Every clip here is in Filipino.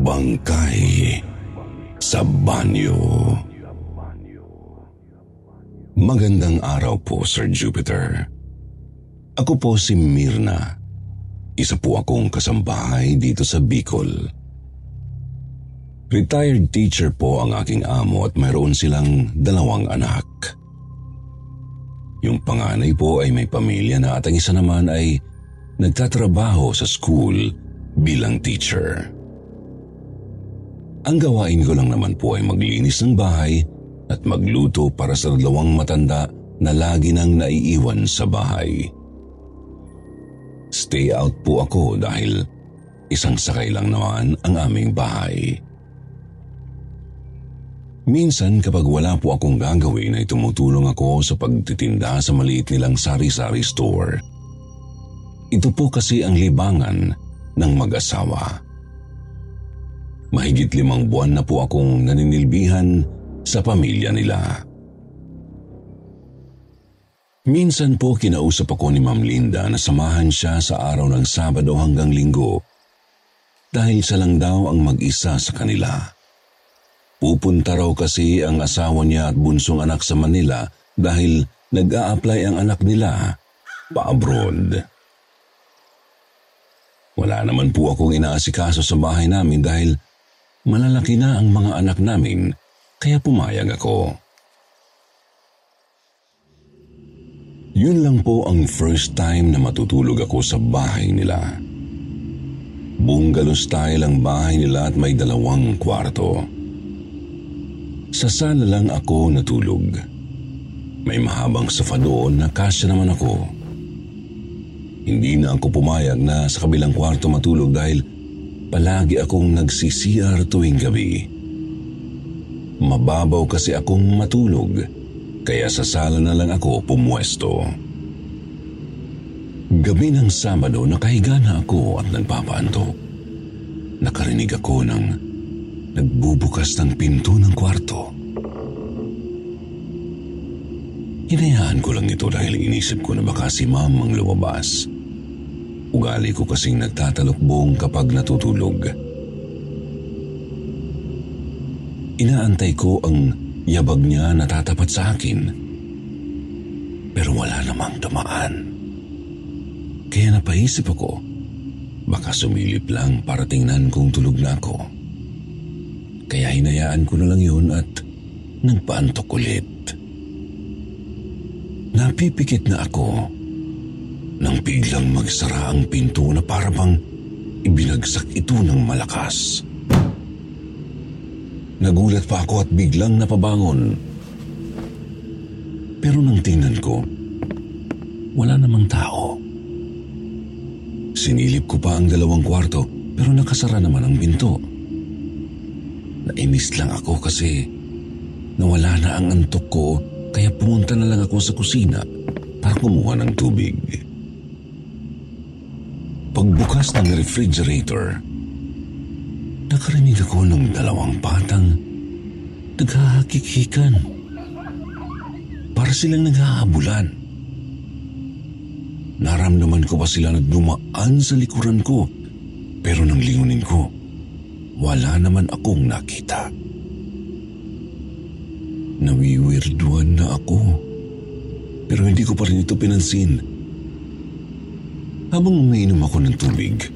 Bangkay sa banyo. Magandang araw po, Sir Jupiter. Ako po si Mirna. Isa po akong kasambahay dito sa Bicol. Retired teacher po ang aking amo at mayroon silang dalawang anak. Yung panganay po ay may pamilya na at ang isa naman ay nagtatrabaho sa school bilang teacher. Ang gawain ko lang naman po ay maglinis ng bahay at magluto para sa dalawang matanda na lagi nang naiiwan sa bahay. Stay out po ako dahil isang sakay lang naman ang aming bahay. Minsan kapag wala po akong gagawin ay tumutulong ako sa pagtitinda sa maliit nilang sari-sari store. Ito po kasi ang libangan ng mag-asawa. Mahigit limang buwan na po akong naninilbihan sa pamilya nila. Minsan po kinausap ako ni Ma'am Linda na samahan siya sa araw ng Sabado hanggang Linggo dahil siya lang daw ang mag-isa sa kanila. Pupunta raw kasi ang asawa niya at bunsong anak sa Manila dahil nag-a-apply ang anak nila pa-abroad. Wala naman po akong inaasikaso sa bahay namin dahil Malalaki na ang mga anak namin kaya pumayag ako. Yun lang po ang first time na matutulog ako sa bahay nila. Bungalow style ang bahay nila at may dalawang kwarto. Sa sala lang ako natulog. May mahabang sofa doon na kasya naman ako. Hindi na ako pumayag na sa kabilang kwarto matulog dahil palagi akong nagsisiyar tuwing gabi. Mababaw kasi akong matulog, kaya sa sala na lang ako pumwesto. Gabi ng Sabado, nakahiga na ako at nagpapaantok. Nakarinig ako ng nagbubukas ng pinto ng kwarto. Hinayaan ko lang ito dahil inisip ko na baka si ma'am ang lumabas. Ugali ko kasing nagtatalokbong kapag natutulog. Inaantay ko ang yabag niya na tatapat sa akin. Pero wala namang dumaan. Kaya napaisip ako, baka sumilip lang para tingnan kung tulog na ako. Kaya hinayaan ko na lang yun at nagpaantok ulit. Napipikit na ako nang biglang magsara ang pinto na parabang ibinagsak ito ng malakas. Nagulat pa ako at biglang napabangon. Pero nang tingnan ko, wala namang tao. Sinilip ko pa ang dalawang kwarto pero nakasara naman ang pinto. Nainis lang ako kasi nawala na ang antok ko kaya pumunta na lang ako sa kusina para kumuha ng tubig. Pagbukas ng refrigerator, nakarinig ako ng dalawang batang naghahakikikan. Para silang naghahabulan. Naramdaman ko pa sila na dumaan sa likuran ko pero nang lingunin ko, wala naman akong nakita. Nawiwirduan na ako pero hindi ko pa rin ito pinansin habang umiinom ako ng tubig,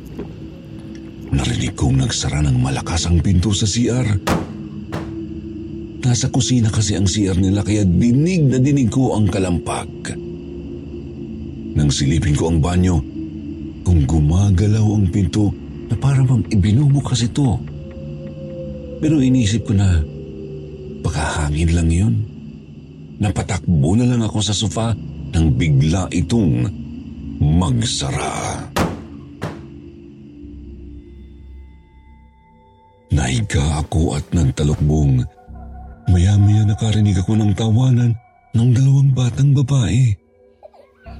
narinig kong nagsara ng malakas ang pinto sa CR. Nasa kusina kasi ang CR nila kaya dinig na dinig ko ang kalampag. Nang silipin ko ang banyo, kung gumagalaw ang pinto na para bang ibinubukas ito. Pero inisip ko na baka hangin lang yun. Napatakbo na lang ako sa sofa nang bigla itong magsara. Nahiga ako at nagtalokbong. Maya-maya nakarinig ako ng tawanan ng dalawang batang babae.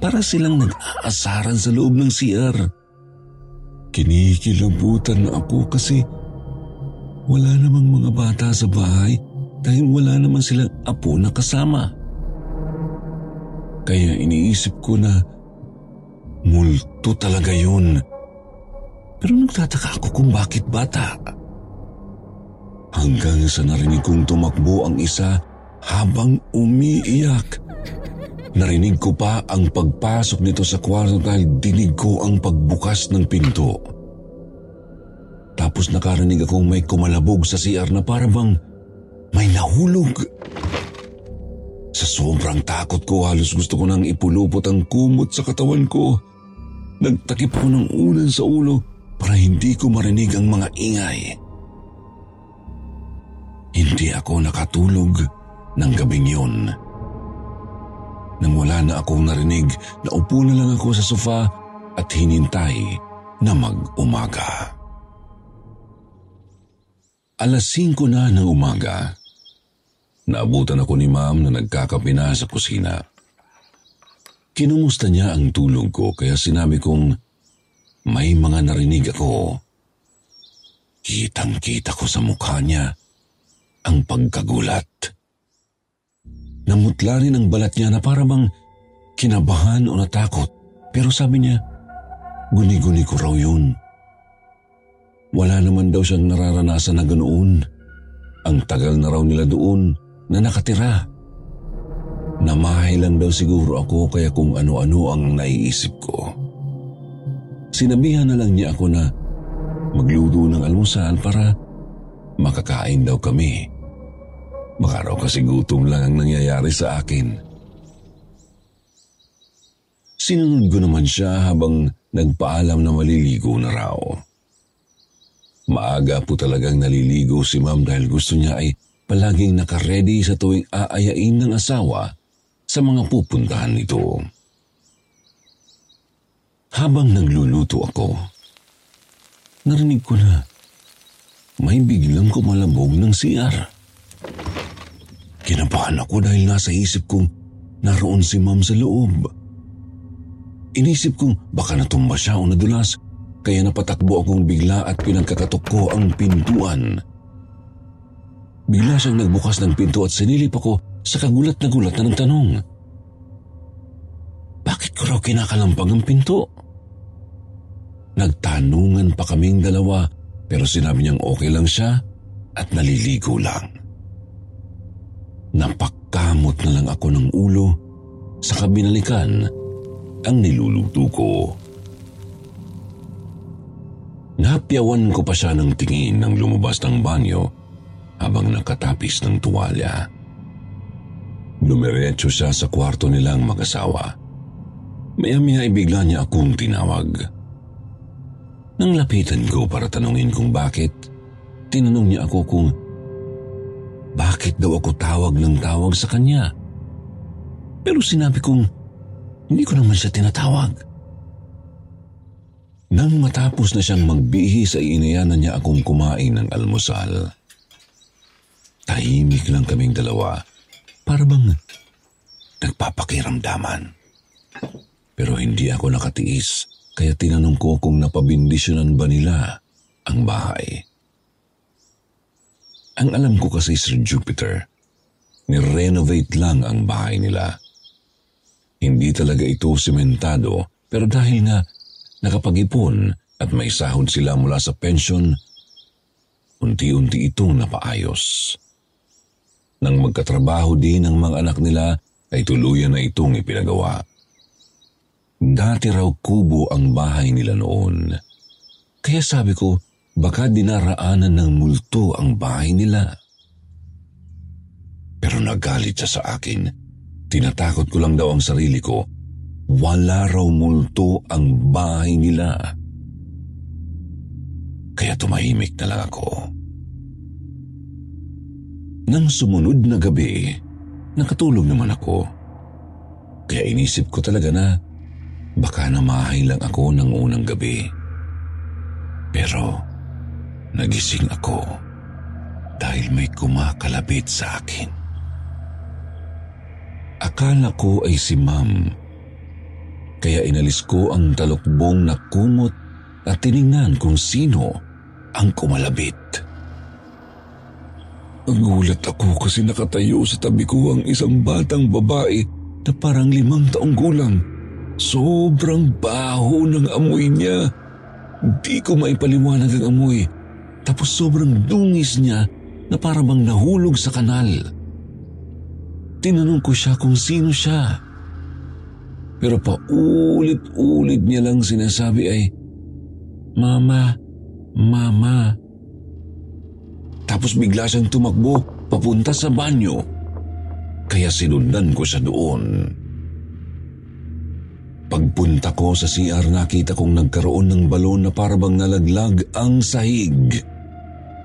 Para silang nag-aasaran sa loob ng CR. Kinikilabutan ako kasi wala namang mga bata sa bahay dahil wala naman silang apo na kasama. Kaya iniisip ko na multo talaga yun. Pero nagtataka ako kung bakit bata. Hanggang sa narinig kong tumakbo ang isa habang umiiyak. Narinig ko pa ang pagpasok nito sa kwarto dahil dinig ko ang pagbukas ng pinto. Tapos nakarinig akong may kumalabog sa CR na parang may nahulog. Sa sobrang takot ko, halos gusto ko nang ipulupot ang kumot sa katawan ko. Nagtakip ako ng ulan sa ulo para hindi ko marinig ang mga ingay. Hindi ako nakatulog ng gabing yun. Nang wala na akong narinig, naupo na lang ako sa sofa at hinintay na mag-umaga. Alas 5 na ng umaga. Naabutan ako ni ma'am na nagkakape na sa kusina. Kinumusta niya ang tulog ko kaya sinabi kong may mga narinig ako. Kitang-kita ko sa mukha niya ang pagkagulat. Namutla rin ang balat niya na parang kinabahan o natakot pero sabi niya, guni-guni ko raw yun. Wala naman daw siyang nararanasan na ganoon. Ang tagal na raw nila doon na nakatira. Namahay lang daw siguro ako kaya kung ano-ano ang naiisip ko. Sinabihan na lang niya ako na magluto ng almusal para makakain daw kami. Baka raw kasi gutom lang ang nangyayari sa akin. Sinunod ko naman siya habang nagpaalam na maliligo na raw. Maaga po talagang naliligo si ma'am dahil gusto niya ay palaging nakaredy sa tuwing aayain ng asawa sa mga pupuntahan nito. Habang nagluluto ako, narinig ko na may biglang kumalabog ng CR. Kinabahan ako dahil nasa isip kong naroon si ma'am sa loob. Inisip kong baka natumba siya o nadulas kaya napatakbo akong bigla at pinagkakatok ko ang pintuan. Bigla siyang nagbukas ng pinto at sinilip ako sa kagulat na gulat na nagtanong. Bakit ko raw kinakalampag ang pinto? Nagtanungan pa kaming dalawa pero sinabi niyang okay lang siya at naliligo lang. Napagkamot na lang ako ng ulo sa kabinalikan ang niluluto ko. Napyawan ko pa siya ng tingin nang lumabas ng banyo habang nakatapis ng tuwalya. Dumiretso siya sa kwarto nilang mag-asawa. Maya-maya ay bigla niya akong tinawag. Nang lapitan ko para tanungin kung bakit, tinanong niya ako kung bakit daw ako tawag ng tawag sa kanya? Pero sinabi kong hindi ko naman siya tinatawag. Nang matapos na siyang magbihis ay inayanan niya akong kumain ng almusal. Tahimik lang kaming dalawa para bang nagpapakiramdaman. Pero hindi ako nakatiis kaya tinanong ko kung napabindisyonan ba nila ang bahay. Ang alam ko kasi Sir Jupiter, ni-renovate lang ang bahay nila. Hindi talaga ito sementado pero dahil nga nakapag-ipon at may sahod sila mula sa pension, unti-unti itong napaayos. Nang magkatrabaho din ang mga anak nila ay tuluyan na itong ipinagawa. Dati raw kubo ang bahay nila noon. Kaya sabi ko, Baka dinaraanan ng multo ang bahay nila. Pero nagalit siya sa akin. Tinatakot ko lang daw ang sarili ko. Wala raw multo ang bahay nila. Kaya tumahimik na lang ako. Nang sumunod na gabi, nakatulog naman ako. Kaya inisip ko talaga na baka namahay lang ako ng unang gabi. Pero nagising ako dahil may kumakalabit sa akin. Akala ko ay si ma'am. Kaya inalis ko ang talukbong na kumot at tiningnan kung sino ang kumalabit. Nagulat ako kasi nakatayo sa tabi ko ang isang batang babae na parang limang taong gulang. Sobrang baho ng amoy niya. Di ko maipaliwanag ang amoy. Tapos sobrang dungis niya na parang nahulog sa kanal. Tinanong ko siya kung sino siya. Pero paulit-ulit niya lang sinasabi ay, Mama, Mama. Tapos bigla siyang tumakbo papunta sa banyo. Kaya sinundan ko siya doon. Pagpunta ko sa CR nakita kong nagkaroon ng balon na parabang nalaglag ang sahig.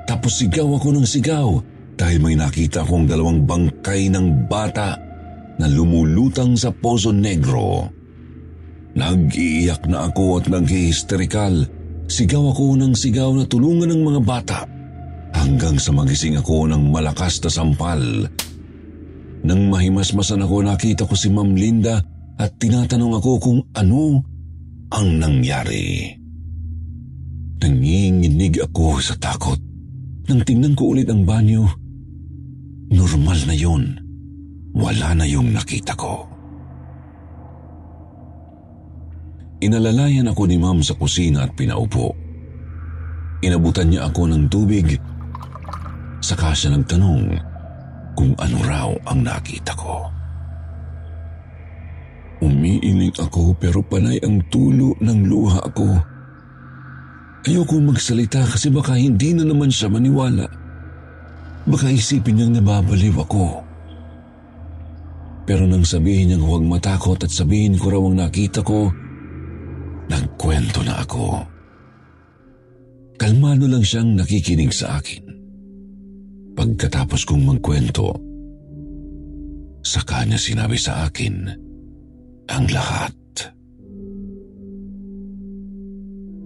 Tapos sigaw ako ng sigaw dahil may nakita akong dalawang bangkay ng bata na lumulutang sa Pozo Negro. Nag-iiyak na ako at nag-hysterikal. Sigaw ako ng sigaw na tulungan ng mga bata hanggang sa magising ako ng malakas na sampal. Nang mahimasmasan ako nakita ko si Ma'am Linda at tinatanong ako kung ano ang nangyari. Nanginginig ako sa takot. Nang tingnan ko ulit ang banyo, normal na yun. Wala na yung nakita ko. Inalalayan ako ni ma'am sa kusina at pinaupo. Inabutan niya ako ng tubig. Saka siya nagtanong kung ano raw ang nakita ko. Umiiling ako pero panay ang tulo ng luha ko. Ayoko magsalita kasi baka hindi na naman siya maniwala. Baka isipin niyang nababaliw ako. Pero nang sabihin niyang huwag matakot at sabihin ko raw ang nakita ko, nagkwento na ako. Kalmado lang siyang nakikinig sa akin. Pagkatapos kong magkwento, sa kanya sinabi sa akin ang lahat.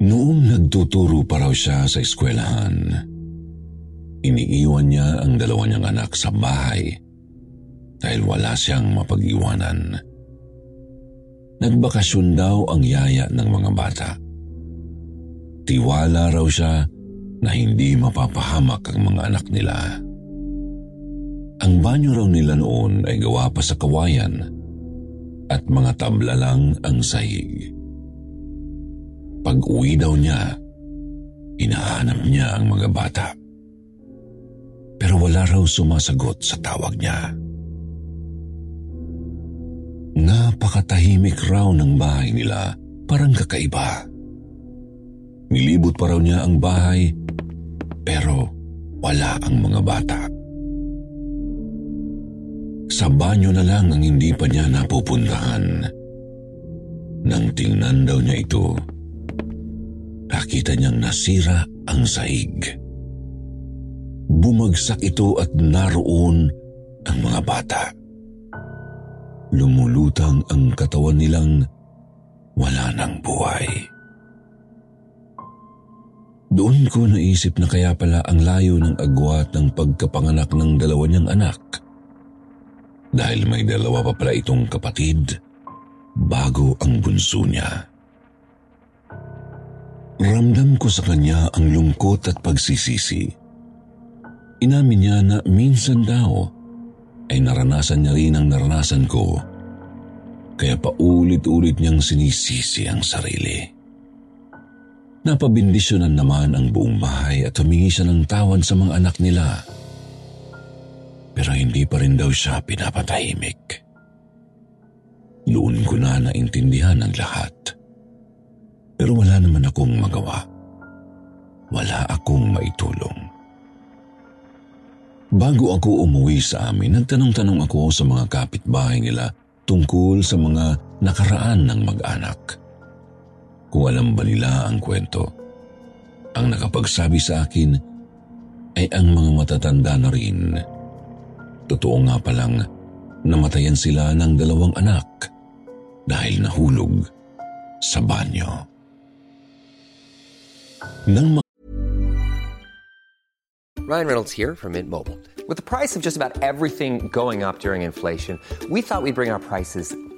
Noong nagtuturo pa raw siya sa eskwelahan, iniiwan niya ang dalawa niyang anak sa bahay dahil wala siyang mapag-iwanan. Nagbakasyon daw ang yaya ng mga bata. Tiwala raw siya na hindi mapapahamak ang mga anak nila. Ang banyo raw nila noon ay gawa pa sa kawayan at mga tabla lang ang sahig. Pag uwi daw niya, inahanap niya ang mga bata. Pero wala raw sumasagot sa tawag niya. Napakatahimik raw ng bahay nila, parang kakaiba. Nilibot pa raw niya ang bahay, pero wala ang mga bata. Sa banyo na lang ang hindi pa niya napupuntahan. Nang tingnan daw niya ito, nakita niyang nasira ang sahig. Bumagsak ito at naroon ang mga bata. Lumulutang ang katawan nilang wala ng buhay. Doon ko naisip na kaya pala ang layo ng agwat ng pagkapanganak ng dalawa niyang anak. Dahil may dalawa pa pala itong kapatid bago ang bunso niya. Ramdam ko sa kanya ang lungkot at pagsisisi. Inamin niya na minsan daw ay naranasan niya rin ang naranasan ko kaya paulit-ulit niyang sinisisi ang sarili. Napabindisyonan naman ang buong bahay at humingi siya ng tawad sa mga anak nila. Pero hindi pa rin daw siya pinapatahimik. Noon ko na naintindihan ang lahat. Pero wala naman akong magawa. Wala akong maitulong. Bago ako umuwi sa amin, nagtanong-tanong ako sa mga kapitbahay nila tungkol sa mga nakaraan ng mag-anak. Kung alam ba nila ang kwento, ang nakapagsabi sa akin ay ang mga matatanda na rin. Totoo nga palang namatayan sila ng dalawang anak dahil nahulog sa banyo. Nang Ryan Reynolds here from Mint Mobile. With the price of just about everything going up during inflation, we thought we'd bring our prices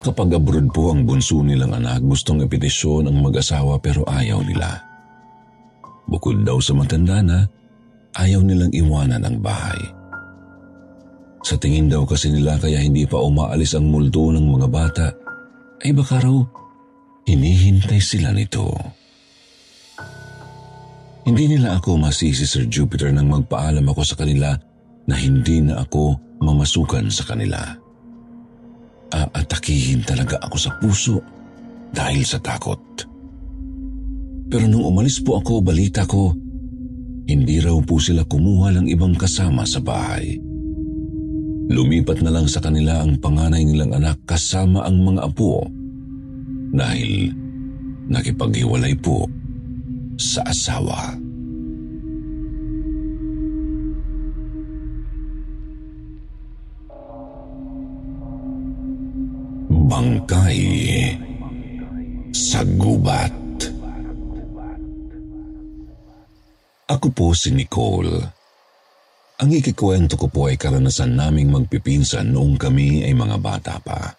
Kapag abroad po ang bunso nilang anak, gustong ipetisyon ang mag-asawa pero ayaw nila. Bukod daw sa matanda na, ayaw nilang iwanan ang bahay. Sa tingin daw kasi nila kaya hindi pa umaalis ang multo ng mga bata, ay baka raw hinihintay sila nito. Hindi nila ako masisi Sir Jupiter nang magpaalam ako sa kanila na hindi na ako mamasukan sa kanila aatakihin talaga ako sa puso dahil sa takot. Pero nung umalis po ako, balita ko, hindi raw po sila kumuha ng ibang kasama sa bahay. Lumipat na lang sa kanila ang panganay nilang anak kasama ang mga apo dahil nakipaghiwalay po sa asawa. Bangkay sa gubat. Ako po si Nicole. Ang ikikwento ko po ay karanasan naming magpipinsan noong kami ay mga bata pa.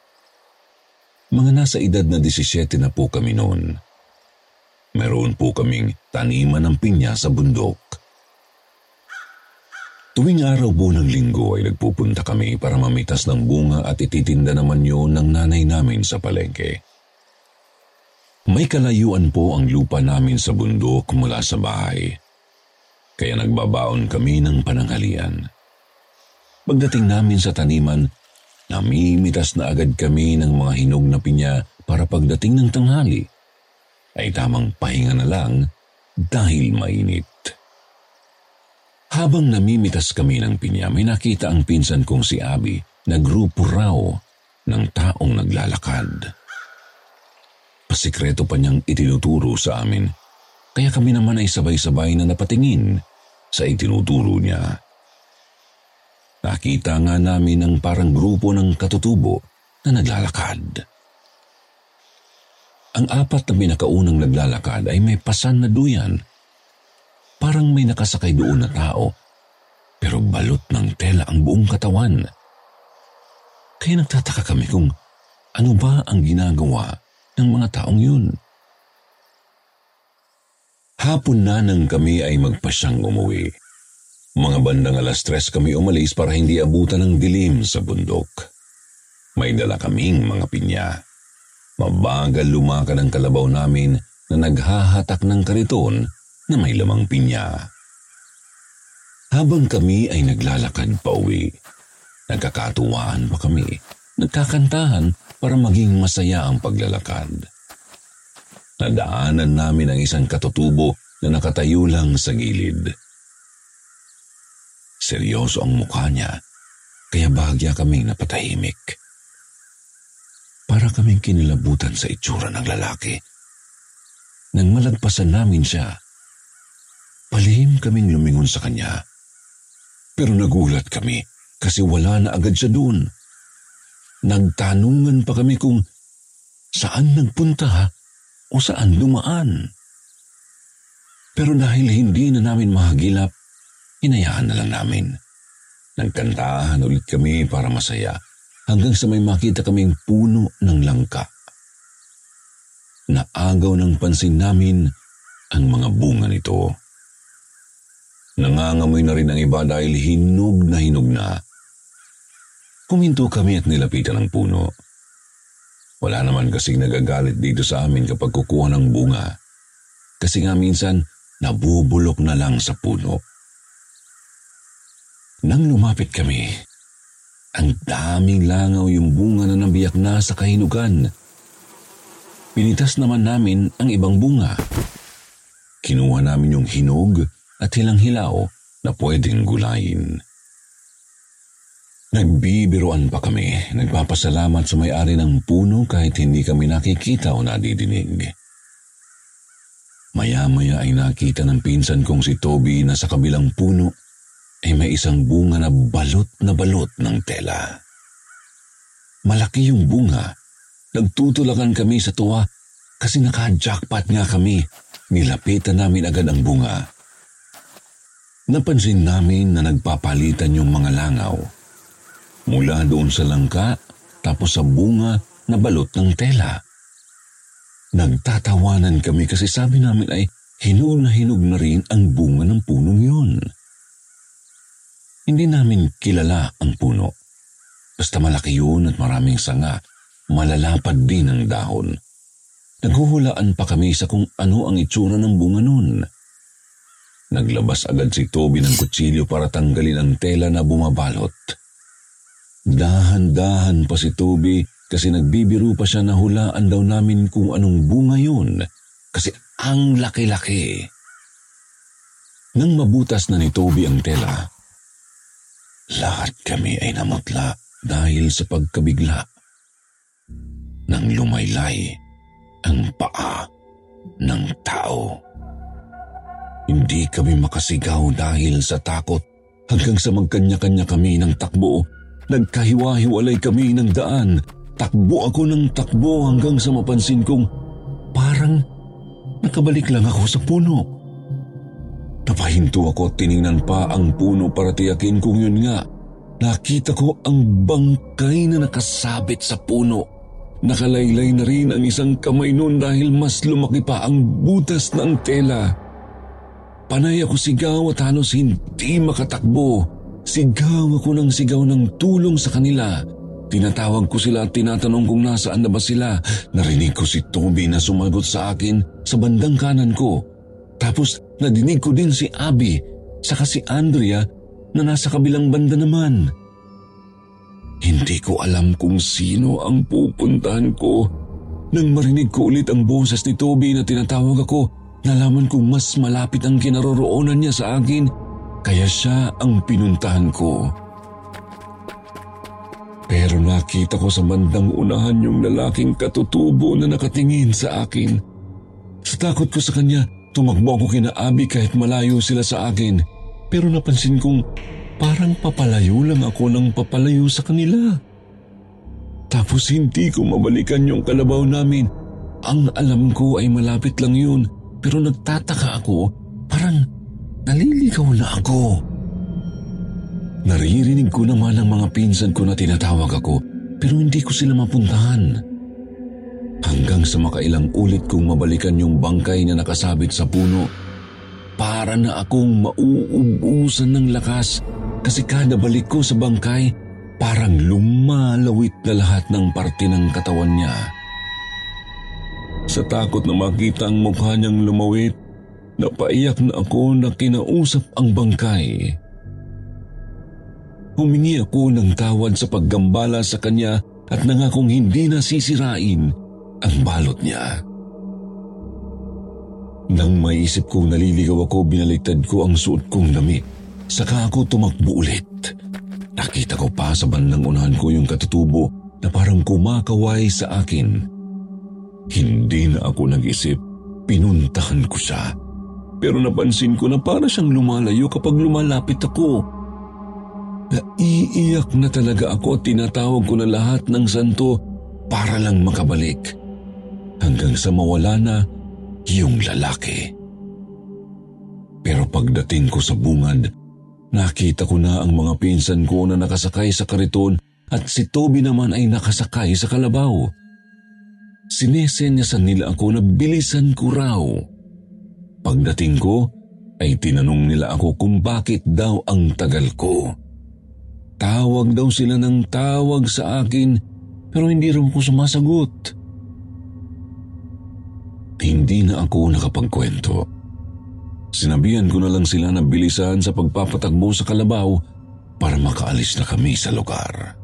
Mga nasa edad na 17 na po kami noon. Meron po kaming taniman ng pinya sa bundok. Tuwing araw po ng linggo ay nagpupunta kami para mamitas ng bunga at ititinda naman yun ng nanay namin sa palengke. May kalayuan po ang lupa namin sa bundok mula sa bahay. Kaya nagbabaon kami ng pananghalian. Pagdating namin sa taniman, namimitas na agad kami ng mga hinog na pinya para pagdating ng tanghali, ay tamang pahinga na lang dahil mainit. Habang namimitas kami ng pinya, may nakita ang pinsan kong si Abby na grupo raw ng taong naglalakad. Pasikreto pa niyang itinuturo sa amin, kaya kami naman ay sabay-sabay na napatingin sa itinuturo niya. Nakita nga namin ang parang grupo ng katutubo na naglalakad. Ang apat na pinakaunang naglalakad ay may pasan na duyan Parang may nakasakay doon na tao, pero balot ng tela ang buong katawan. Kaya nagtataka kami kung ano ba ang ginagawa ng mga taong yun. Hapon na nang kami ay magpasyang umuwi. Mga bandang alas tres kami umalis para hindi abutan ng dilim sa bundok. May dala kaming mga pinya. Mabagal lumakan ang kalabaw namin na naghahatak ng kariton na may lamang pinya. Habang kami ay naglalakad pa uwi, nagkakatuwaan pa kami, nagkakantahan para maging masaya ang paglalakad. Nadaanan namin ang isang katutubo na nakatayo lang sa gilid. Seryoso ang mukha niya, kaya bahagya kaming napatahimik. Para kaming kinilabutan sa itsura ng lalaki. Nang malagpasan namin siya, Palihim kaming lumingon sa kanya. Pero nagulat kami kasi wala na agad siya doon. Nagtanungan pa kami kung saan nagpunta o saan dumaan. Pero dahil hindi na namin mahagilap, inayaan na lang namin. Nagkantahan ulit kami para masaya hanggang sa may makita kaming puno ng langka. Naagaw ng pansin namin ang mga bunga nito. Nangangamoy na rin ang iba dahil hinog na hinog na. Kuminto kami at nilapitan ang puno. Wala naman kasing nagagalit dito sa amin kapag kukuha ng bunga. Kasi nga minsan, nabubulok na lang sa puno. Nang lumapit kami, ang daming langaw yung bunga na nabiyak na sa kahinugan. Pinitas naman namin ang ibang bunga. Kinuha namin yung hinog at hilang-hilaw na pwedeng gulayin. Nagbibiruan pa kami, nagpapasalamat sa may-ari ng puno kahit hindi kami nakikita o nadidinig. Maya-maya ay nakita ng pinsan kong si Toby na sa kabilang puno ay may isang bunga na balot na balot ng tela. Malaki yung bunga. Nagtutulakan kami sa tuwa kasi naka-jackpot nga kami. Nilapitan namin agad ang bunga. Napansin namin na nagpapalitan yung mga langaw mula doon sa langka tapos sa bunga na balot ng tela. Nagtatawanan kami kasi sabi namin ay hinog na hinog na rin ang bunga ng punong yun. Hindi namin kilala ang puno. Basta malaki yun at maraming sanga, malalapad din ang dahon. Naghuhulaan pa kami sa kung ano ang itsura ng bunga nun. Naglabas agad si Toby ng kutsilyo para tanggalin ang tela na bumabalot. Dahan-dahan pa si Toby kasi nagbibiro pa siya na hulaan daw namin kung anong bunga yun kasi ang laki-laki. Nang mabutas na ni Toby ang tela, lahat kami ay namutla dahil sa pagkabigla. Nang lumaylay ang paa ng tao. Hindi kami makasigaw dahil sa takot hanggang sa magkanya-kanya kami ng takbo Nagkahiwa-hiwalay kami ng daan. Takbo ako ng takbo hanggang sa mapansin kong parang nakabalik lang ako sa puno. Napahinto ako at tiningnan pa ang puno para tiyakin kung yun nga. Nakita ko ang bangkay na nakasabit sa puno. Nakalaylay na rin ang isang kamay noon dahil mas lumaki pa ang butas ng tela. Panay ako sigaw at halos hindi makatakbo. Sigaw ako ng sigaw ng tulong sa kanila. Tinatawag ko sila at tinatanong kung nasaan na ba sila. Narinig ko si Toby na sumagot sa akin sa bandang kanan ko. Tapos nadinig ko din si Abby, saka si Andrea na nasa kabilang banda naman. Hindi ko alam kung sino ang pupuntahan ko. Nang marinig ko ulit ang boses ni Toby na tinatawag ako, nalaman kong mas malapit ang kinaroroonan niya sa akin kaya siya ang pinuntahan ko. Pero nakita ko sa bandang unahan yung lalaking katutubo na nakatingin sa akin. Sa takot ko sa kanya, tumakbo ako kina Abby kahit malayo sila sa akin. Pero napansin kong parang papalayo lang ako ng papalayo sa kanila. Tapos hindi ko mabalikan yung kalabaw namin. Ang alam ko ay malapit lang yun pero nagtataka ako parang Naliligaw na ako. Naririnig ko naman ang mga pinsan ko na tinatawag ako pero hindi ko sila mapuntahan. Hanggang sa makailang ulit kong mabalikan yung bangkay na nakasabit sa puno para na akong mauubusan ng lakas kasi kada balik ko sa bangkay parang lumalawit na lahat ng parte ng katawan niya. Sa takot na makita ang mukha niyang lumawit, Napaiyak na ako na kinausap ang bangkay. Humingi ako ng tawad sa paggambala sa kanya at nangakong hindi na sisirain ang balot niya. Nang maisip kong naliligaw ako, binaliktad ko ang suot kong damit. Saka ako tumakbo ulit. Nakita ko pa sa bandang unahan ko yung katutubo na parang kumakaway sa akin. Hindi na ako nag-isip, pinuntahan ko siya. Pero napansin ko na para siyang lumalayo kapag lumalapit ako. Naiiyak na talaga ako at tinatawag ko na lahat ng santo para lang makabalik. Hanggang sa mawala na yung lalaki. Pero pagdating ko sa bungad, nakita ko na ang mga pinsan ko na nakasakay sa kariton at si Toby naman ay nakasakay sa kalabaw. Sinesenyasan nila ako na bilisan ko raw. Pagdating ko, ay tinanong nila ako kung bakit daw ang tagal ko. Tawag daw sila ng tawag sa akin pero hindi raw ko sumasagot. Hindi na ako nakapagkwento. Sinabihan ko na lang sila na bilisan sa pagpapatakbo sa kalabaw para makaalis na kami sa lugar.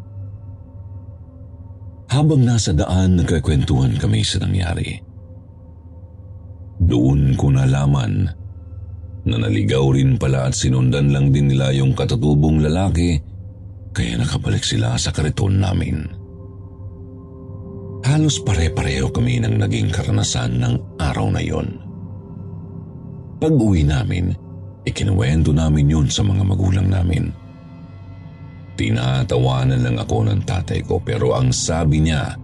Habang nasa daan, nagkakwentuhan kami sa nangyari. Doon ko nalaman na naligaw rin pala at sinundan lang din nila yung katutubong lalaki kaya nakabalik sila sa kariton namin. Halos pare-pareho kami ng naging karanasan ng araw na yon. Pag uwi namin, ikinuwento namin yun sa mga magulang namin. Tinatawanan lang ako ng tatay ko pero ang sabi niya,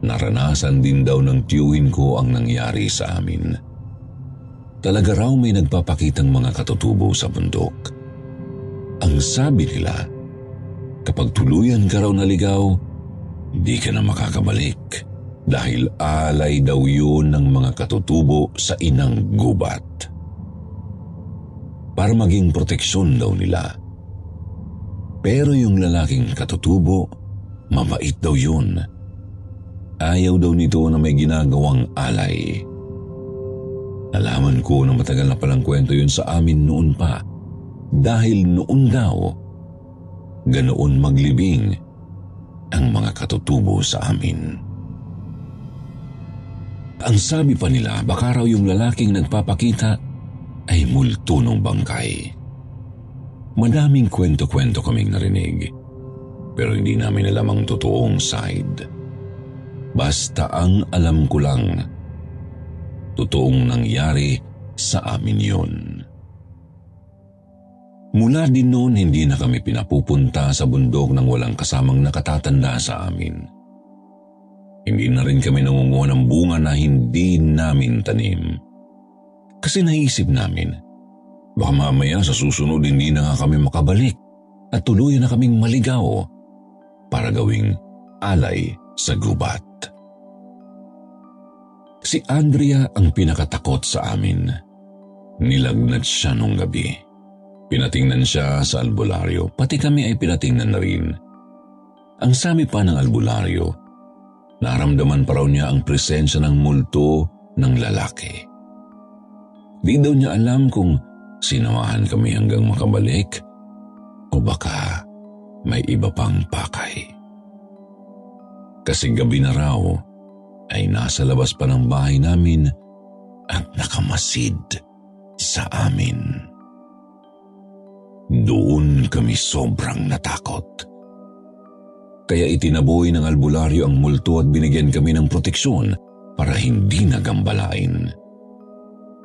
naranasan din daw ng tiyuhin ko ang nangyari sa amin. Talaga raw may nagpapakitang mga katutubo sa bundok. Ang sabi nila, Kapag tuluyan ka raw naligaw, di ka na makakabalik dahil alay daw yun ng mga katutubo sa inang gubat. Para maging proteksyon daw nila. Pero yung lalaking katutubo, mabait daw yun. Ayaw daw nito na may ginagawang alay. Nalaman ko na matagal na palang kwento yun sa amin noon pa dahil noon daw ganoon maglibing ang mga katutubo sa amin. Ang sabi pa nila, baka raw yung lalaking nagpapakita ay multo ng bangkay. Madaming kwento-kwento kaming narinig, pero hindi namin alam ang totoong side. Basta ang alam ko lang, totoong nangyari sa amin yun. Mula din noon hindi na kami pinapupunta sa bundok ng walang kasamang nakatatanda sa amin. Hindi na rin kami nangunguha ng bunga na hindi namin tanim. Kasi naisip namin, baka mamaya sa susunod hindi na nga kami makabalik at tuluyan na kaming maligaw para gawing alay sa gubat. Si Andrea ang pinakatakot sa amin. Nilagnat siya nung gabi. Pinatingnan siya sa albularyo, pati kami ay pinatingnan na rin. Ang sami pa ng albularyo, naramdaman pa raw niya ang presensya ng multo ng lalaki. Di daw niya alam kung sinamahan kami hanggang makabalik o baka may iba pang pakay. Kasi gabi na raw ay nasa labas pa ng bahay namin at nakamasid sa amin. Doon kami sobrang natakot. Kaya itinaboy ng albularyo ang multo at binigyan kami ng proteksyon para hindi nagambalain.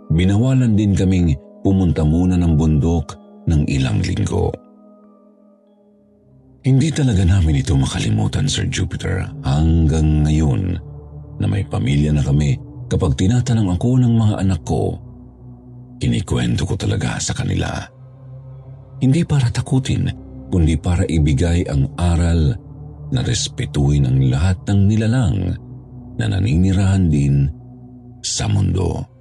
Binawalan din kaming pumunta muna ng bundok ng ilang linggo. Hindi talaga namin ito makalimutan, Sir Jupiter, hanggang ngayon na may pamilya na kami kapag tinatanong ako ng mga anak ko, kinikwento ko talaga sa kanila hindi para takutin, kundi para ibigay ang aral na respetuhin ang lahat ng nilalang na naninirahan din sa mundo.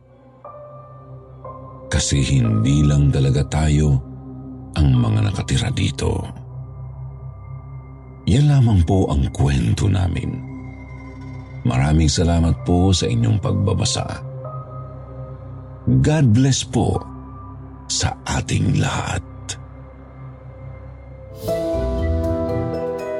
Kasi hindi lang talaga tayo ang mga nakatira dito. Yan lamang po ang kwento namin. Maraming salamat po sa inyong pagbabasa. God bless po sa ating lahat.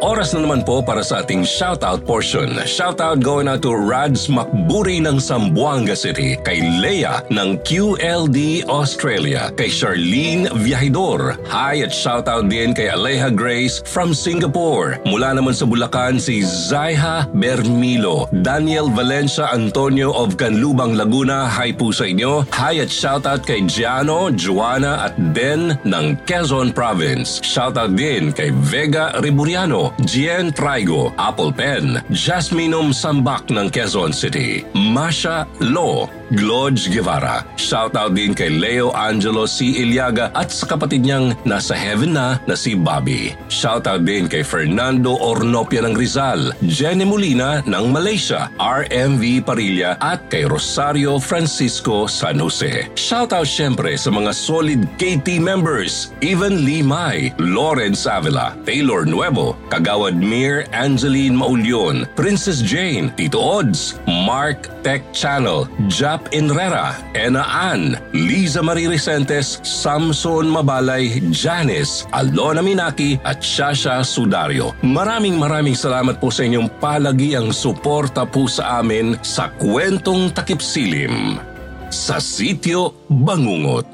Oras na naman po para sa ating shoutout portion. Shoutout going out to Rads Makburi ng Zamboanga City, kay Leia ng QLD Australia, kay Charlene Viajidor. Hi at shoutout din kay Aleha Grace from Singapore. Mula naman sa Bulacan si Zaiha Bermilo, Daniel Valencia Antonio of Canlubang Laguna. Hi po sa inyo. Hi at shoutout kay Giano, Joanna at Den ng Quezon Province. Shoutout din kay Vega Riburiano, Gian Traigo, Apple Pen, Jasminum Sambak ng Quezon City, Masha Lo, Glodge Guevara. Shoutout din kay Leo Angelo C. Iliaga at sa kapatid niyang nasa heaven na na si Bobby. Shoutout din kay Fernando Ornopia ng Rizal, Jenny Molina ng Malaysia, RMV Parilla at kay Rosario Francisco San Jose. Shoutout syempre sa mga solid KT members, Evan Lee Mai, Lawrence Avila, Taylor Nuevo, Kagawad Mir Angeline Maulyon, Princess Jane, Tito Odds, Mark Tech Channel, Jap Inrera, Ena Ann, Liza Marie Recentes, Samson Mabalay, Janice, Alona Minaki at Shasha Sudario. Maraming maraming salamat po sa inyong palagiang suporta po sa amin sa kwentong takip silim sa sitio Bangungot.